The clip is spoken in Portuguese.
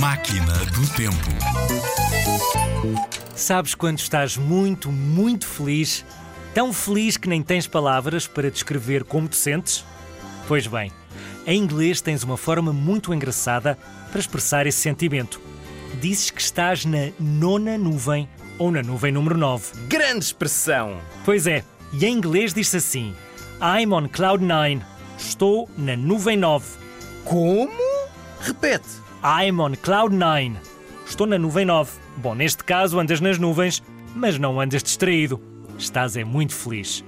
Máquina do Tempo. Sabes quando estás muito, muito feliz? Tão feliz que nem tens palavras para descrever como te sentes? Pois bem, em inglês tens uma forma muito engraçada para expressar esse sentimento. Dizes que estás na nona nuvem ou na nuvem número 9. Grande expressão! Pois é, e em inglês diz-se assim: I'm on cloud nine. Estou na nuvem 9. Como? Repete. I'm on cloud nine. Estou na nuvem 9. Bom, neste caso andas nas nuvens, mas não andas distraído. Estás é muito feliz.